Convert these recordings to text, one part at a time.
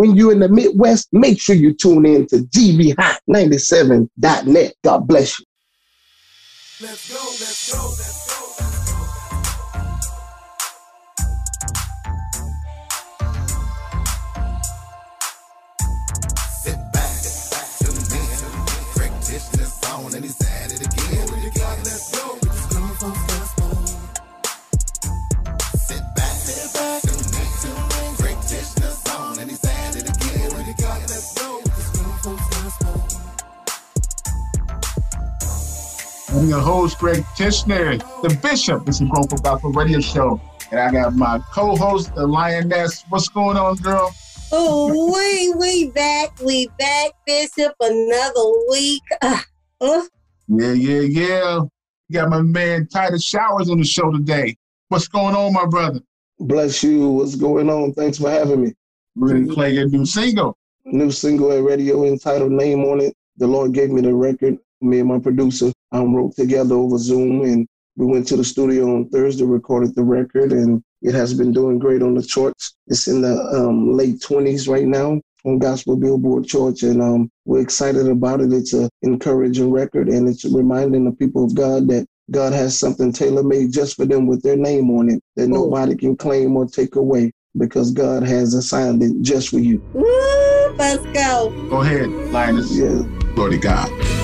When you're in the Midwest, make sure you tune in to GBHot97.net. God bless you. Let's go, let's go, let's go. I'm your host, Greg Tishner, the Bishop. This is Grown Folk Gospel Radio Show. And I got my co-host, the Lioness. What's going on, girl? Oh, we we back, we back, Bishop. Another week. Uh, uh. Yeah, yeah, yeah. You got my man Titus Showers on the show today. What's going on, my brother? Bless you. What's going on? Thanks for having me. We're gonna play your new single. New single at radio entitled Name on It. The Lord gave me the record me and my producer um, wrote together over Zoom, and we went to the studio on Thursday, recorded the record, and it has been doing great on the charts. It's in the um, late 20s right now on Gospel Billboard charts, and um, we're excited about it. It's an encouraging record, and it's reminding the people of God that God has something tailor made just for them with their name on it that oh. nobody can claim or take away because God has assigned it just for you. Woo, let's go. Go ahead, Lioness. Yeah. Glory to God.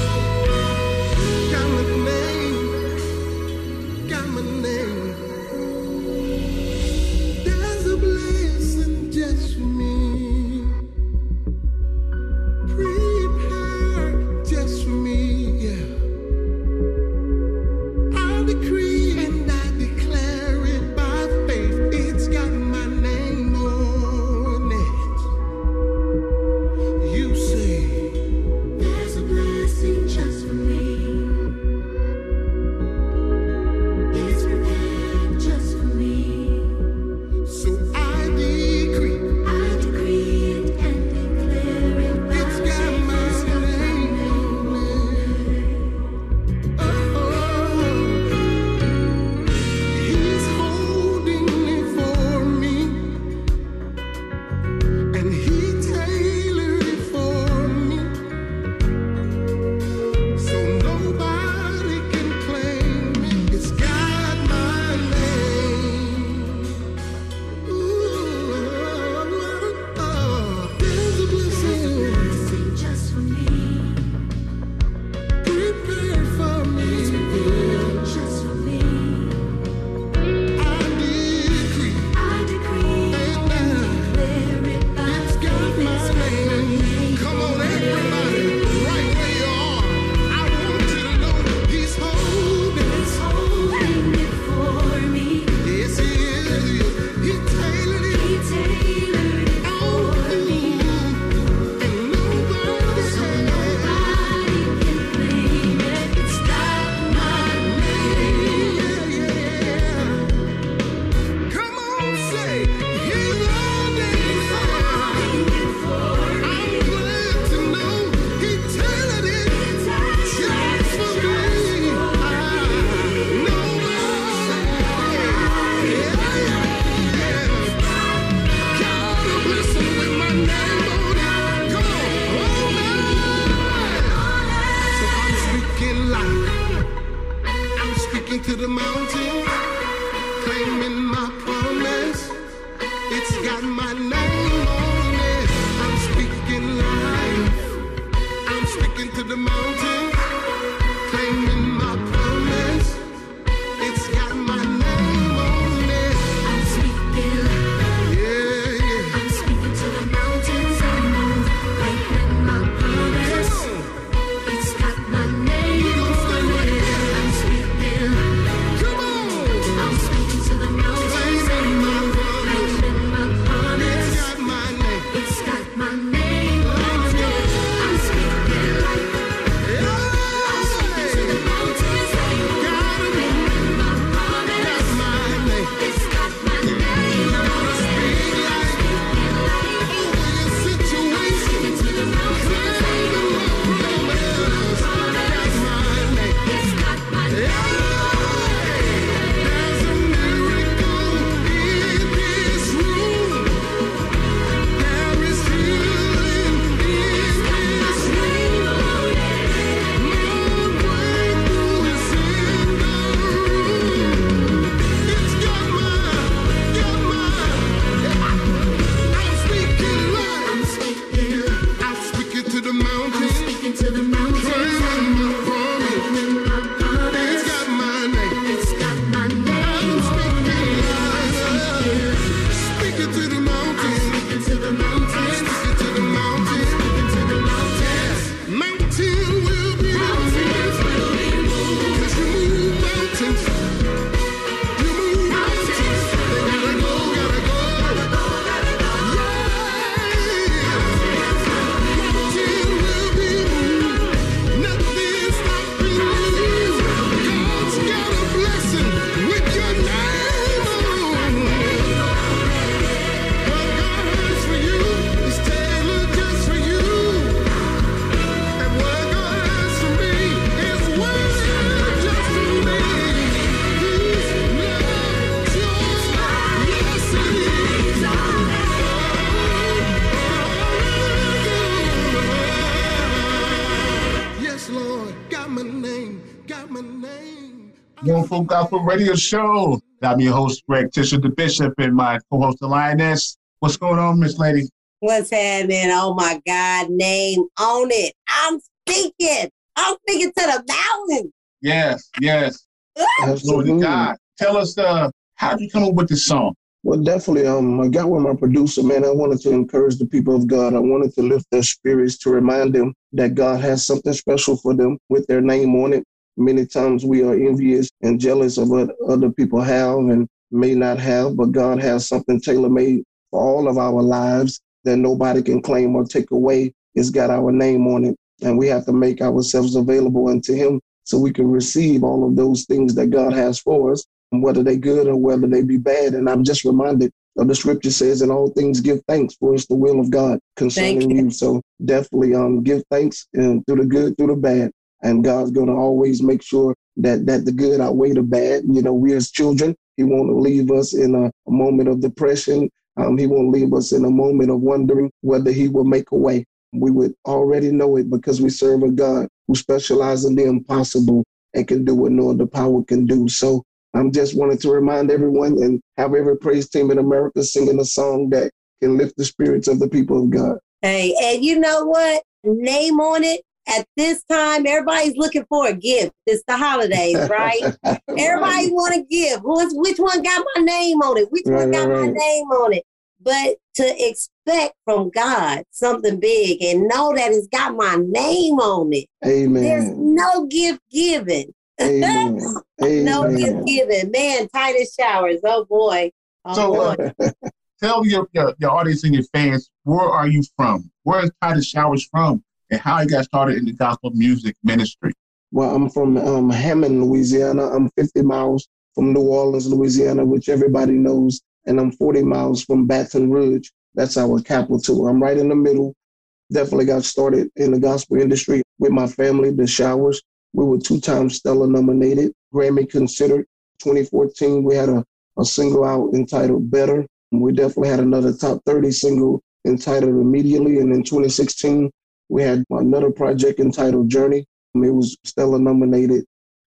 Grown Folk Gospel Radio Show. I'm your host, Greg Tisher, the Bishop, and my co-host, the Lioness. What's going on, Miss Lady? What's happening? Oh my God, name on it. I'm speaking. I'm speaking to the mountain. Yes, yes. Glory to God. Tell us, uh, how did you come up with this song? Well, definitely. Um, I got with my producer, man. I wanted to encourage the people of God. I wanted to lift their spirits to remind them that God has something special for them with their name on it. Many times we are envious and jealous of what other people have and may not have, but God has something tailor made for all of our lives that nobody can claim or take away. It's got our name on it, and we have to make ourselves available unto Him so we can receive all of those things that God has for us whether they good or whether they be bad. And I'm just reminded of the scripture says, in all things give thanks, for it's the will of God concerning you. you. So definitely um give thanks and through the good, through the bad. And God's gonna always make sure that that the good outweigh the bad. You know, we as children, He won't leave us in a, a moment of depression. Um, he won't leave us in a moment of wondering whether He will make a way. We would already know it because we serve a God who specializes in the impossible and can do what no other power can do. So I'm just wanted to remind everyone and have every praise team in America singing a song that can lift the spirits of the people of God. Hey, and you know what? Name on it. At this time, everybody's looking for a gift. It's the holidays, right? right. Everybody want to give. Which, which one got my name on it? Which right, one got right, my name on it? But to expect from God something big and know that it's got my name on it. Amen. There's no gift given Amen. no gift given. Man, Titus Showers. Oh boy. Oh so uh, boy. tell your, your, your audience and your fans where are you from? Where is Titus Showers from? And how you got started in the gospel music ministry? Well, I'm from um, Hammond, Louisiana. I'm 50 miles from New Orleans, Louisiana, which everybody knows, and I'm 40 miles from Baton Rouge. That's our capital. I'm right in the middle. Definitely got started in the gospel industry with my family, the Showers. We were two times Stellar nominated, Grammy considered. 2014, we had a, a single out entitled Better. We definitely had another top 30 single entitled Immediately. And in 2016, we had another project entitled Journey. It was Stellar nominated.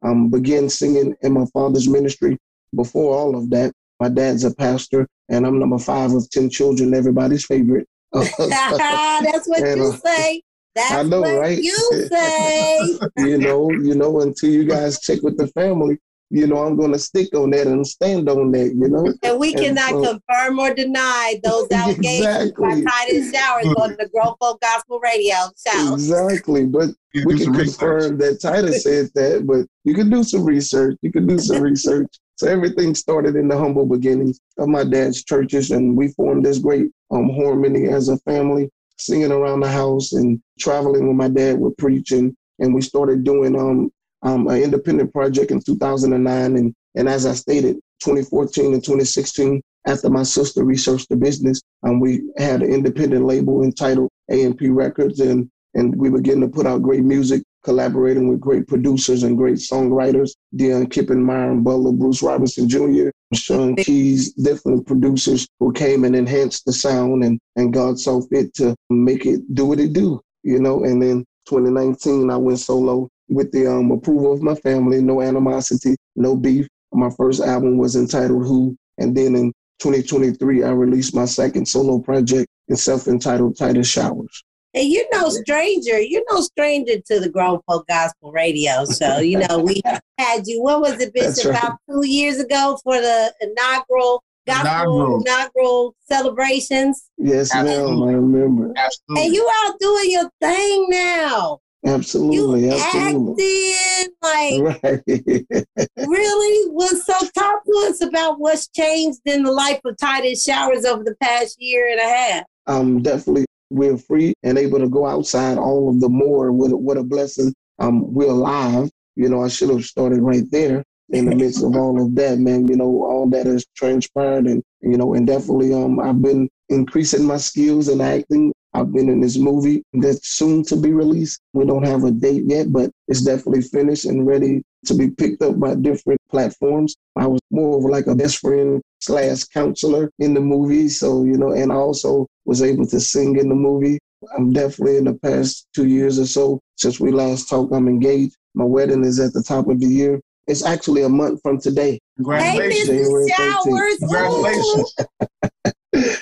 Um, began singing in my father's ministry. Before all of that, my dad's a pastor, and I'm number five of 10 children, everybody's favorite. That's what and, you uh, say. That's I know, right? You say. you know, you know, until you guys check with the family, you know, I'm going to stick on that and stand on that, you know. And we and cannot so, confirm or deny those allegations exactly. by Titus Showers on the Grown Folk Gospel Radio show. Exactly, but we can confirm that Titus said that, but you can do some research. You can do some research. So everything started in the humble beginnings of my dad's churches, and we formed this great um, harmony as a family singing around the house and traveling with my dad with preaching. And we started doing um, um, an independent project in 2009. And, and as I stated, 2014 and 2016, after my sister researched the business, um, we had an independent label entitled AMP Records. And, and we began to put out great music collaborating with great producers and great songwriters, Dion Kippenmeyer and Butler, Bruce Robinson Jr., Sean Keys, different producers who came and enhanced the sound and, and God saw fit to make it do what it do, you know. And then 2019, I went solo with the um, approval of my family, no animosity, no beef. My first album was entitled Who. And then in 2023, I released my second solo project, and self-entitled Titus Showers. And you're no stranger. You're no stranger to the Grown Folk Gospel Radio. So, you know, we had you, what was it, Bishop, right. about two years ago for the inaugural gospel inaugural, inaugural celebrations. Yes, ma'am. I remember. Absolutely. And you out doing your thing now. Absolutely, you absolutely. Acting like right. really was so talk to us about what's changed in the life of Titus Showers over the past year and a half. Um, definitely we're free and able to go outside all of the more. What, what a blessing. Um, we're alive. You know, I should have started right there in the midst of all of that, man. You know, all that has transpired and, you know, and definitely um, I've been increasing my skills in acting. I've been in this movie that's soon to be released. We don't have a date yet, but it's definitely finished and ready to be picked up by different platforms. I was more of like a best friend slash counselor in the movie. So, you know, and I also was able to sing in the movie. I'm definitely in the past two years or so since we last talked, I'm engaged. My wedding is at the top of the year. It's actually a month from today. Congratulations. Hey, Mrs. Showers. Congratulations.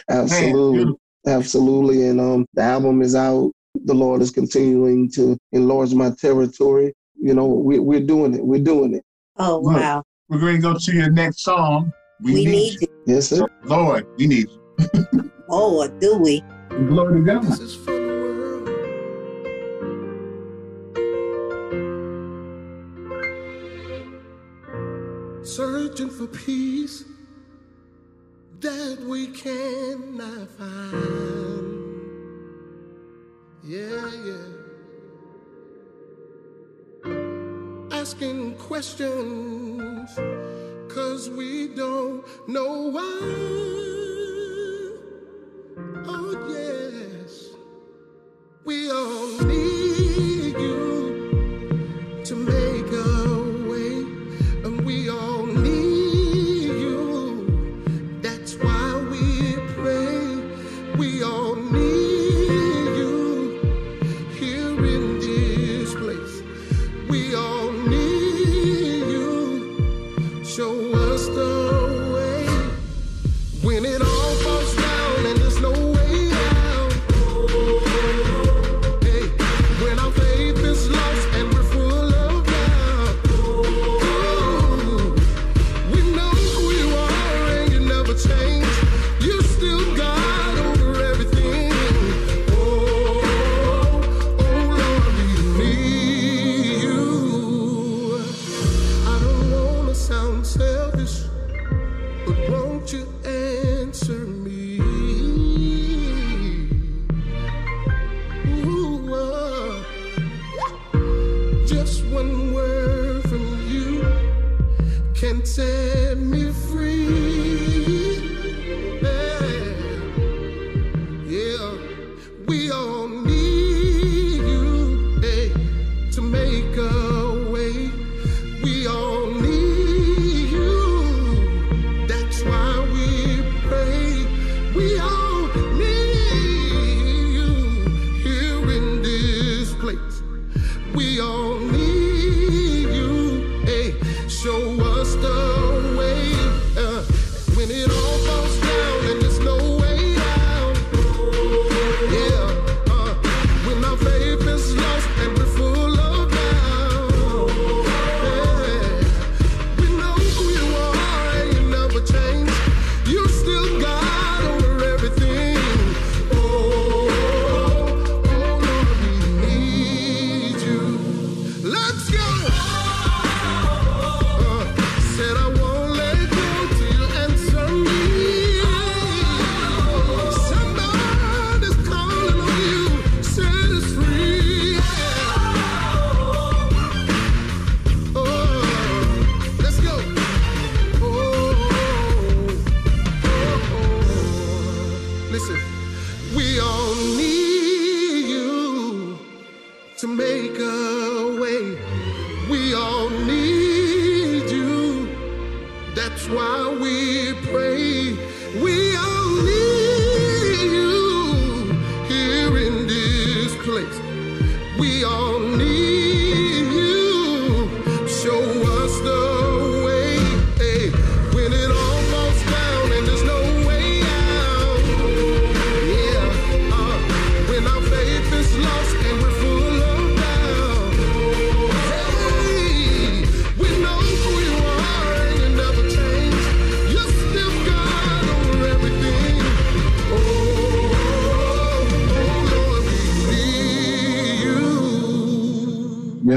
Absolutely. Man, Absolutely. And um the album is out. The Lord is continuing to enlarge my territory. You know, we, we're doing it. We're doing it. Oh, wow. We're going to go to your next song. We need you. Yes, sir. Lord, we need you. Oh, do we? Glory to God. This is for the world. Searching for peace that we cannot find. Yeah, yeah. Asking questions cause we don't know why. Oh, yes. We all need you can set me free.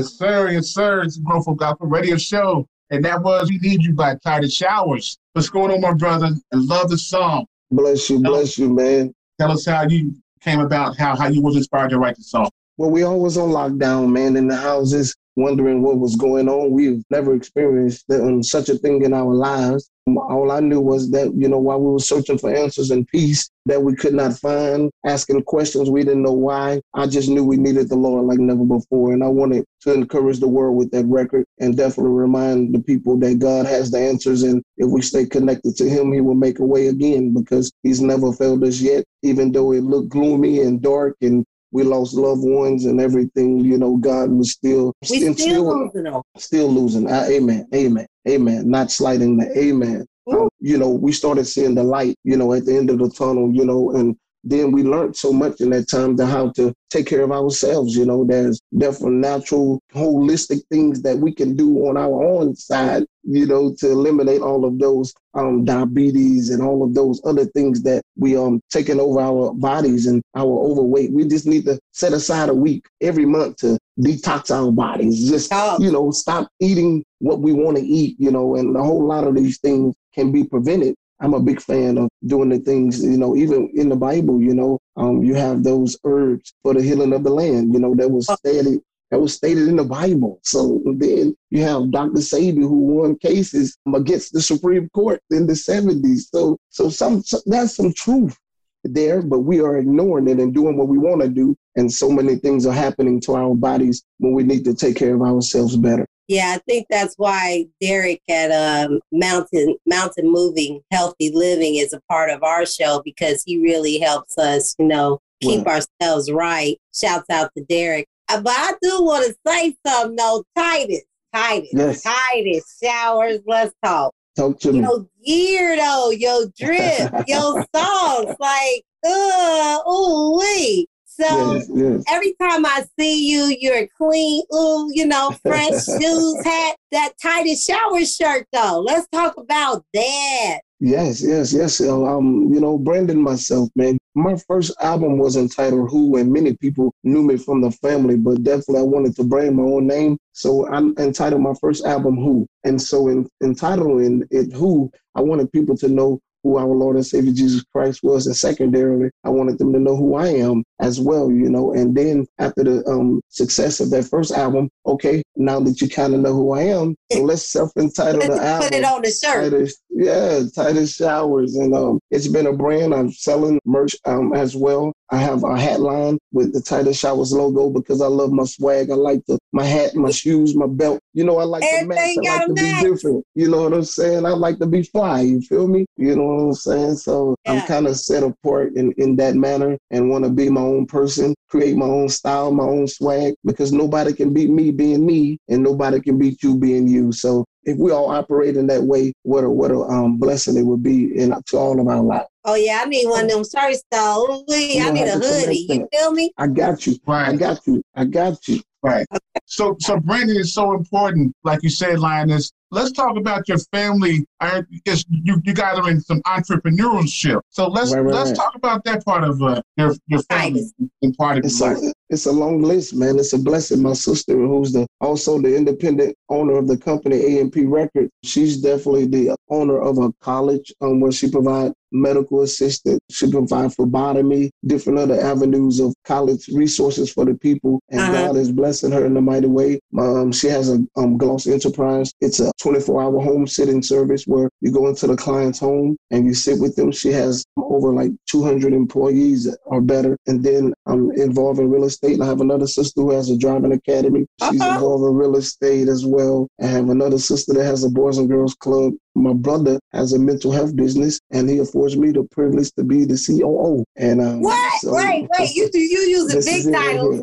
Yes, sir. Yes, sir. It's Grown Folk Gospel Radio Show. And that was We Need You by Titus Showers. What's going on, my brother? I love the song. Bless you, bless you, man. Tell us how you came about, how, how you was inspired to write the song. Well, we always on lockdown, man, in the houses, wondering what was going on. We've never experienced um, such a thing in our lives. Um, All I knew was that, you know, while we were searching for answers and peace that we could not find, asking questions we didn't know why, I just knew we needed the Lord like never before. And I wanted to encourage the world with that record and definitely remind the people that God has the answers. And if we stay connected to Him, He will make a way again because He's never failed us yet, even though it looked gloomy and dark and we lost loved ones and everything, you know, God was still We still still losing them. still losing. Uh, amen. Amen. Amen. Not slighting the amen. Um, you know, we started seeing the light, you know, at the end of the tunnel, you know, and then we learned so much in that time to how to take care of ourselves. You know, there's different natural, holistic things that we can do on our own side, you know, to eliminate all of those um, diabetes and all of those other things that we um taking over our bodies and our overweight. We just need to set aside a week every month to detox our bodies. Just Oh. you know, stop eating what we want to eat. You know, and a whole lot of these things can be prevented. I'm a big fan of doing the things, you know, even in the Bible, you know, um, you have those herbs for the healing of the land, you know, that was stated that was stated in the Bible. So then you have Dr. Sebi who won cases against the Supreme Court in the 70s. So so some so that's some truth there, but we are ignoring it and doing what we want to do. And so many things are happening to our bodies when we need to take care of ourselves better. Yeah, I think that's why Derek at um, Mountain Mountain Moving Healthy Living is a part of our show because he really helps us, you know, keep ourselves right. Shouts out to Derek. Uh, But I do want to say something though, Titus, Titus, Yes. Titus showers. Let's talk. Talk to me. Your gear though, your drip, your songs, like, uh, ooh wee. So yes, yes. every time I see you, you're clean, ooh, you know, fresh shoes, hat, that Titus Shower shirt though. Let's talk about that. Yes, yes, yes. Um, you know, Brandon myself, man. My first album was entitled Who, and many people knew me from the family, but definitely I wanted to brand my own name. So I entitled my first album Who. And so in entitling it Who, I wanted people to know who our Lord and Savior Jesus Christ was. And secondarily, I wanted them to know who I am as well, you know. And then after the um, success of that first album, okay, now that you kind of know who I am, so let's self-entitle the album. put it on the shirt. Titus, yeah, Titus Showers, and um, it's been a brand. I'm selling merch um as well. I have a hat line with the Titus Showers logo because I love my swag. I like the my hat, my shoes, my belt. You know, I like to match. I like to be different. You know what I'm saying? I like to be fly. You feel me? You know what I'm saying? So I'm kind of set apart in in that manner and want to be my own person, create my own style, my own swag because nobody can beat me being me, and nobody can beat you being you. So if we all operate in that way, what a what a um, blessing it would be in to all of our lives. Oh yeah, I need one of them shirts though. Ooh, I need a have to collect hoodie. You feel me? I got you. Right. I got you. I got you. Right. So, so branding is so important. Like you said, Lioness. Let's talk about your family. I heard it's, you you guys are in some entrepreneurship. So let's Right, right, let's right. talk about that part of uh, your your family Titus. and part of It's your life. a it's a long list, man. It's a blessing. My sister, who's the also the independent owner of the company AMP Records, she's definitely the owner of a college um, where she provides medical assistance. She provides phlebotomy, different other avenues of college resources for the people. And Uh-huh. God is blessing her in a mighty way. Um, she has a um, Gloss Enterprise. It's a 24-hour home sitting service where you go into the client's home and you sit with them. She has over like 200 employees or better. And then I'm involved in real estate. And I have another sister who has a driving academy. She's Uh-oh. involved in real estate as well. I have another sister that has a boys and girls club. My brother has a mental health business, and he affords me the privilege to be the COO. And um, What? so- wait, wait. You do you This is big titles?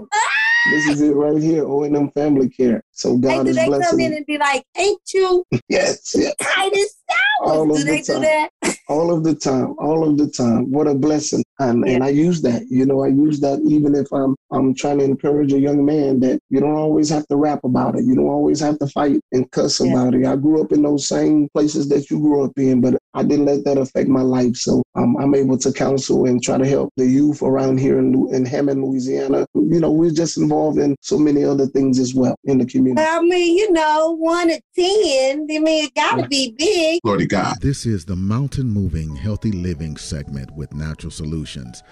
This is it right here, O&M Family Care. So Hey, God do is they come blessing. in and be like, "Ain't you Yes, yes. Titus All Showers?" of Do they the do that? All of the time, all of the time. What a blessing. And, and I use that, you know, I use that even if I'm I'm trying to encourage a young man that you don't always have to rap about it. You don't always have to fight and cuss Yeah. about it. I grew up in those same places that you grew up in, but I didn't let that affect my life. So um, I'm able to counsel and try to help the youth around here in, in Hammond, Louisiana. You know, we're just involved in so many other things as well in the community. I mean, you know, one to ten. I mean, it gotta be big. Glory to God. This is the Mountain Moving Healthy Living segment with Natural Solutions.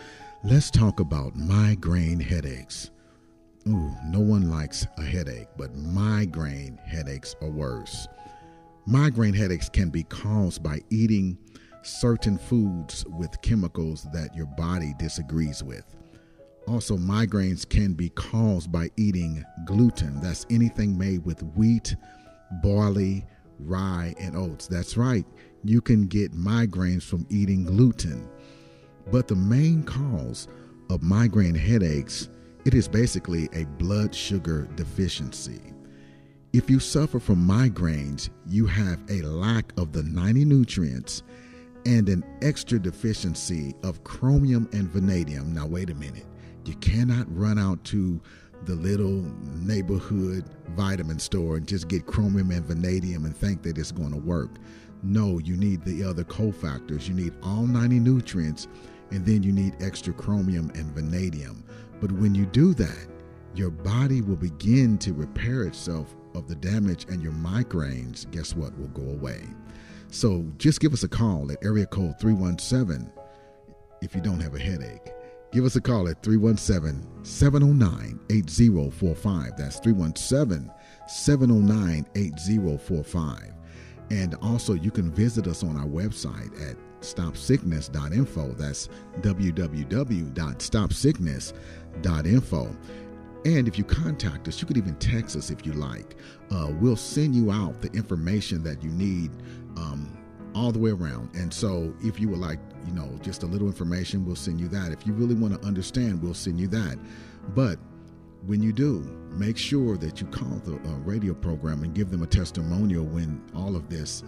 Let's talk about migraine headaches. Ooh, no one likes a headache, but migraine headaches are worse. Migraine headaches can be caused by eating certain foods with chemicals that your body disagrees with. Also, migraines can be caused by eating gluten. That's anything made with wheat, barley, rye, and oats. That's right, you can get migraines from eating gluten. But the main cause of migraine headaches It is basically a blood sugar deficiency. If you suffer from migraines, you have a lack of the 90 nutrients and an extra deficiency of chromium and vanadium. Now, wait a minute. You cannot run out to the little neighborhood vitamin store and just get chromium and vanadium and think that it's going to work. No, you need the other cofactors. You need all 90 nutrients and then you need extra chromium and vanadium. But when you do that, your body will begin to repair itself of the damage and your migraines, guess what, will go away. So just give us a call at area code 317 if you don't have a headache. Give us a call at 317 709 8045. That's 317 709 8045. And also, you can visit us on our website at stopsickness.info. That's www.stopsickness.info. And if you contact us, you could even text us if you like. Uh, we'll send you out the information that you need um, all the way around. And so, if you would like, you know, just a little information, we'll send you that. If you really want to understand, we'll send you that. But when you do, make sure that you call the uh, radio program and give them a testimonial when all of this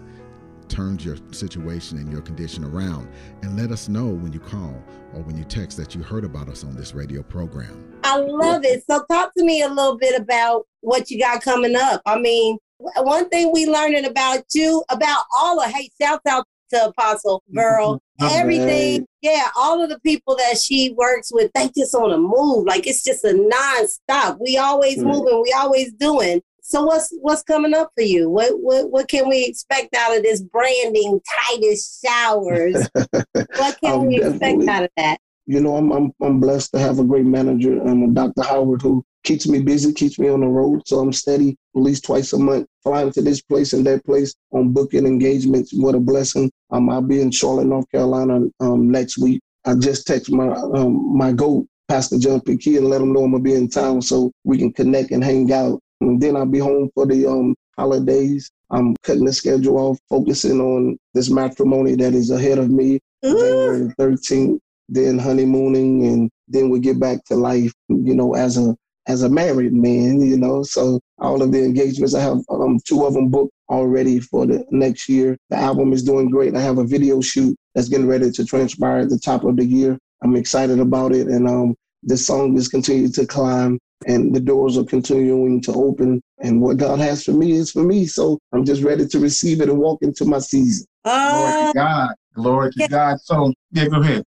turns your situation and your condition around. And let us know when you call or when you text that you heard about us on this radio program. I love it. So, talk to me a little bit about what you got coming up. I mean, one thing we learning about you, about all of, hey, shout out to Apostle Girl, everything. Yeah, all of the people that she works with, they just on a move. Like it's just a non-stop. We always moving, we always doing. So what's what's coming up for you? What what what can we expect out of this branding Titus showers? what can Um, we expect out of that? You know, I'm, I'm I'm blessed to have a great manager, um, Dr. Howard, who keeps me busy, keeps me on the road. So I'm steady, at least twice a month, flying to this place and that place on booking engagements. What a blessing! Um, I'll be in Charlotte, North Carolina, um, next week. I just text my um my goat, Pastor John P. Key, and let him know I'm gonna be in town so we can connect and hang out. And then I'll be home for the um holidays. I'm cutting the schedule off, focusing on this matrimony that is ahead of me. Ooh, January 13th, then honeymooning, and then we get back to life, you know, as a as a married man, you know. So all of the engagements, I have um, two of them booked already for the next year. The album is doing great. I have a video shoot that's getting ready to transpire at the top of the year. I'm excited about it, and um, the song is continuing to climb, and the doors are continuing to open. And what God has for me is for me. So I'm just ready to receive it and walk into my season. Glory uh, to God. Glory to God. So, yeah, go ahead.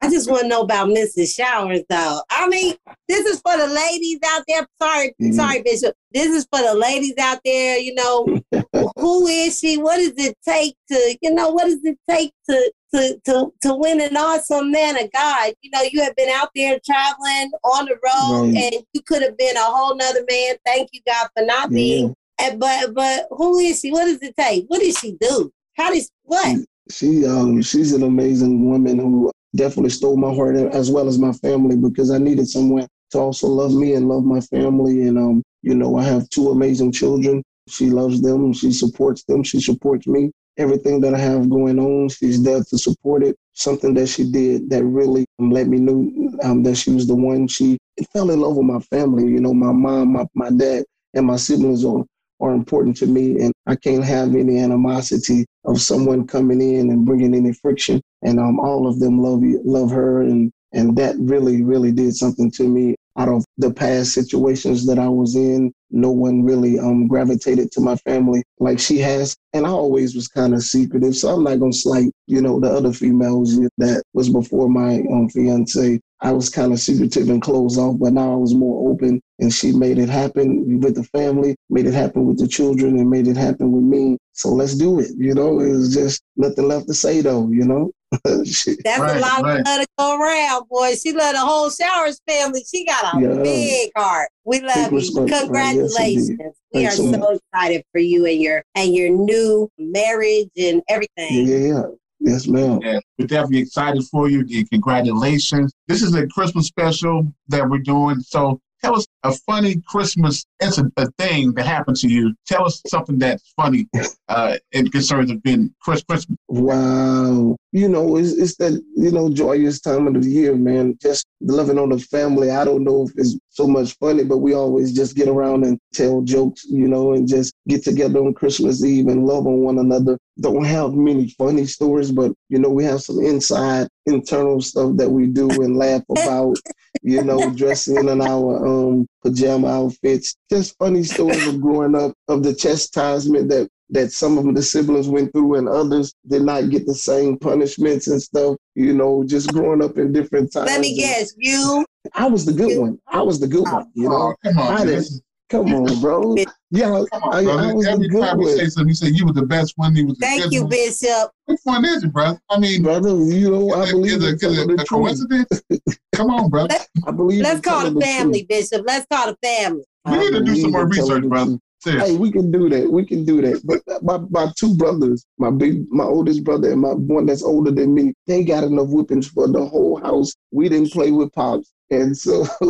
I just want to know about Mrs. Showers, though. I mean, this is for the ladies out there. Sorry, Mhm. sorry, Bishop. This is for the ladies out there. You know, who is she? What does it take to, you know, what does it take to to to to win an awesome man of God? You know, you have been out there traveling on the road, Right. and you could have been a whole nother man. Thank you, God, for not being. And, but but who is she? What does it take? What does she do? How does what? She um she's an amazing woman who definitely stole my heart as well as my family because I needed someone to also love me and love my family and um you know I have two amazing children. She loves them, she supports them, she supports me. Everything that I have going on, she's there to support it. Something that she did that really um, let me know um, that she was the one. She fell in love with my family. You know, my mom, my, my dad, and my siblings are are important to me, and I can't have any animosity of someone coming in and bringing any friction. And um, all of them love you, love her, and and that really, really did something to me. Out of the past situations that I was in, no one really um gravitated to my family like she has, and I always was kind of secretive. So I'm not gonna slight, you know, the other females that was before my um fiance. I was kind of secretive and closed off, but now I was more open, and she made it happen with the family, made it happen with the children, and made it happen with me. So let's do it. You know, it was just nothing left to say though. You know, She- That's a lot right. of love to go around, boy. She love the whole Showers family. She got a Yeah. big heart. We love Big you. respect, right? Congratulations. Yes, indeed. we are so so excited for you and your and your new marriage and everything. yeah, yeah. Yes, ma'am. Yeah, we're definitely excited for you. Yeah, Congratulations. This is a Christmas special that we're doing. So tell us a funny Christmas incident, a thing that happened to you. Tell us something that's funny uh, in concerns of being Chris Christmas. Wow. You know, it's, it's that, you know, joyous time of the year, man. Just loving on the family. I don't know if it's so much funny, but we always just get around and tell jokes, you know, and just get together on Christmas Eve and love on one another. Don't have many funny stories, but, you know, we have some inside internal stuff that we do and laugh about, you know, dressing in our um, pajama outfits. Just funny stories of growing up, of the chastisement that that some of the siblings went through and others did not get the same punishments and stuff, you know, just growing up in different times. Let me guess, you. I was the good one. I was the good one, you know. Oh, come on, I man. didn't- Come on, bro. Yeah, Come I, on, brother. I was the Every good time we say something, you say you were the best one. You was the Thank you, one. Bishop. Which one is it, brother? I mean, Brother, you know, I believe is in it, is telling it a coincidence? Come on, brother. I believe Let's call telling the the family, Bishop. Let's call the family. We need to do some more believe in telling research, the brother. Truth. Seriously. Hey, we can do that. We can do that. But my, my two brothers, my big, my oldest brother and my one that's older than me, they got enough whippings for the whole house. We didn't play with pops, and so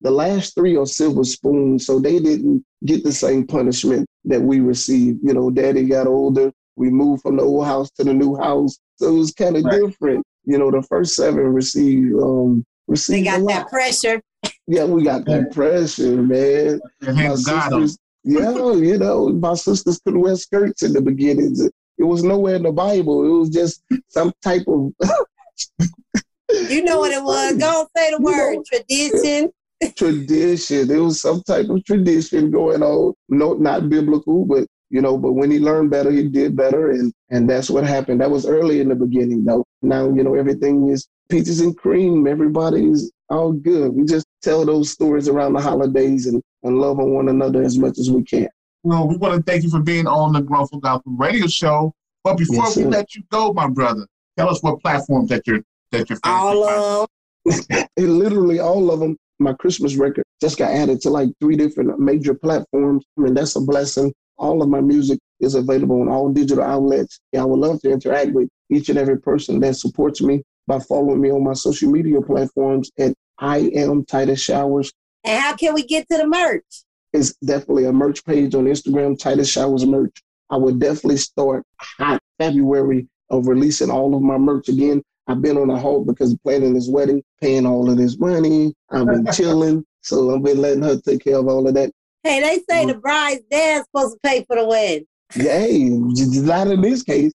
the last three are silver spoons, so they didn't get the same punishment that we received. You know, Daddy got older. We moved from the old house to the new house, so it was kind of Right. different. You know, the first seven received um They received a got lot. that pressure. Yeah, we got that pressure, man my hands got 'em. sisters, yeah, you know, my sisters couldn't wear skirts in the beginning. It was nowhere in the Bible. It was just some type of You know what it was. Don't say the You word. know. Tradition. tradition. There was some type of tradition going on. No, not biblical, but you know, but when he learned better, he did better, and and that's what happened. That was early in the beginning, though. Now you know everything is peaches and cream. Everybody's all good. We just tell those stories around the holidays and, and love on one another as much as we can. Well, we want to thank you for being on the Grown Folk Gospel Radio Show. But before Yes, we sir. let you go, my brother, tell us what platforms that you're that you're All of And literally all of them, my Christmas record just got added to like three different major platforms. I mean, that's a blessing. All of my music is available on all digital outlets. I would love to interact with each and every person that supports me by following me on my social media platforms at I am Titus Showers. And how can we get to the merch? It's definitely a merch page on Instagram, Titus Showers Merch. I would definitely start hot February of releasing all of my merch again. I've been on a halt because of planning this wedding, paying all of this money. I've been chilling. So I've been letting her take care of all of that. Hey, they say mm. the bride's dad's supposed to pay for the wedding. Yeah, hey, j- not in this case.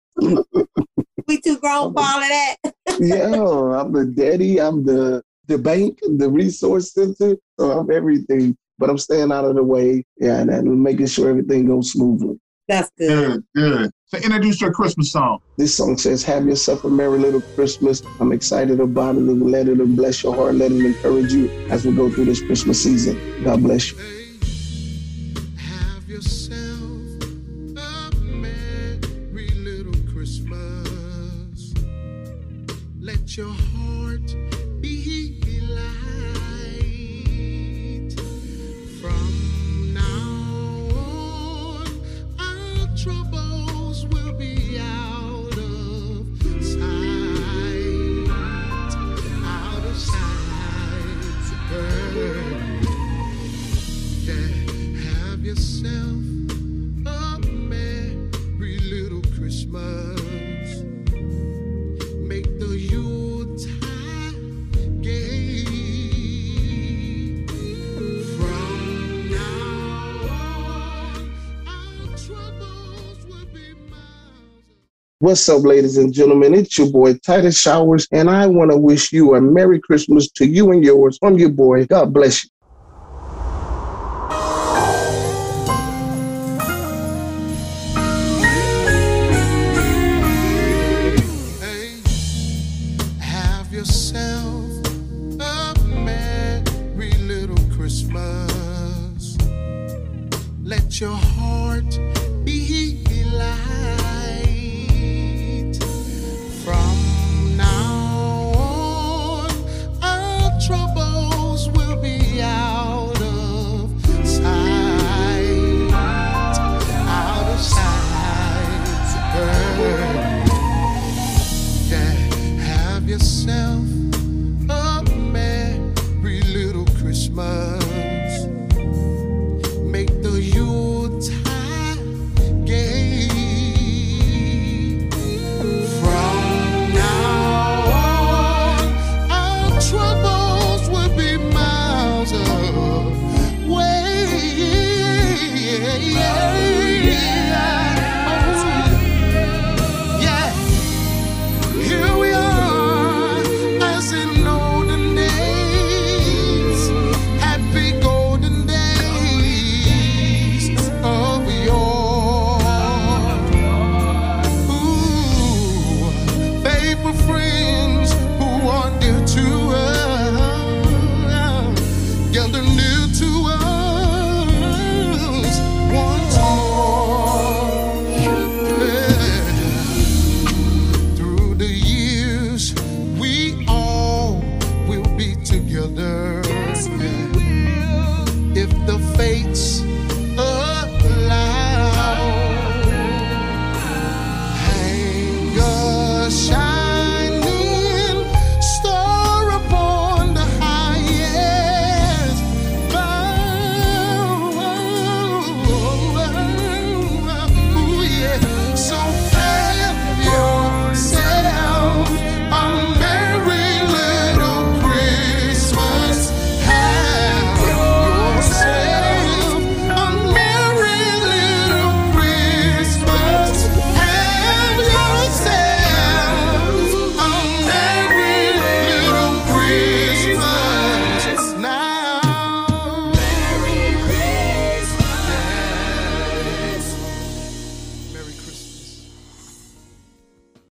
We too grown for all of that. yeah, I'm the daddy. I'm the the bank, the resource center. So I'm everything. But I'm staying out of the way. Yeah, and, and making sure everything goes smoothly. That's good. Good, good. So introduce your Christmas song. This song says, Have yourself a merry little Christmas. I'm excited about it and let it bless your heart. Let it encourage you as we go through this Christmas season. God bless you. Let your heart be light. From now on, our troubles will be out of sight. Out of sight. Have yourself What's up, ladies and gentlemen? It's your boy Titus Showers, and I want to wish you a Merry Christmas to you and yours from your boy. God bless you.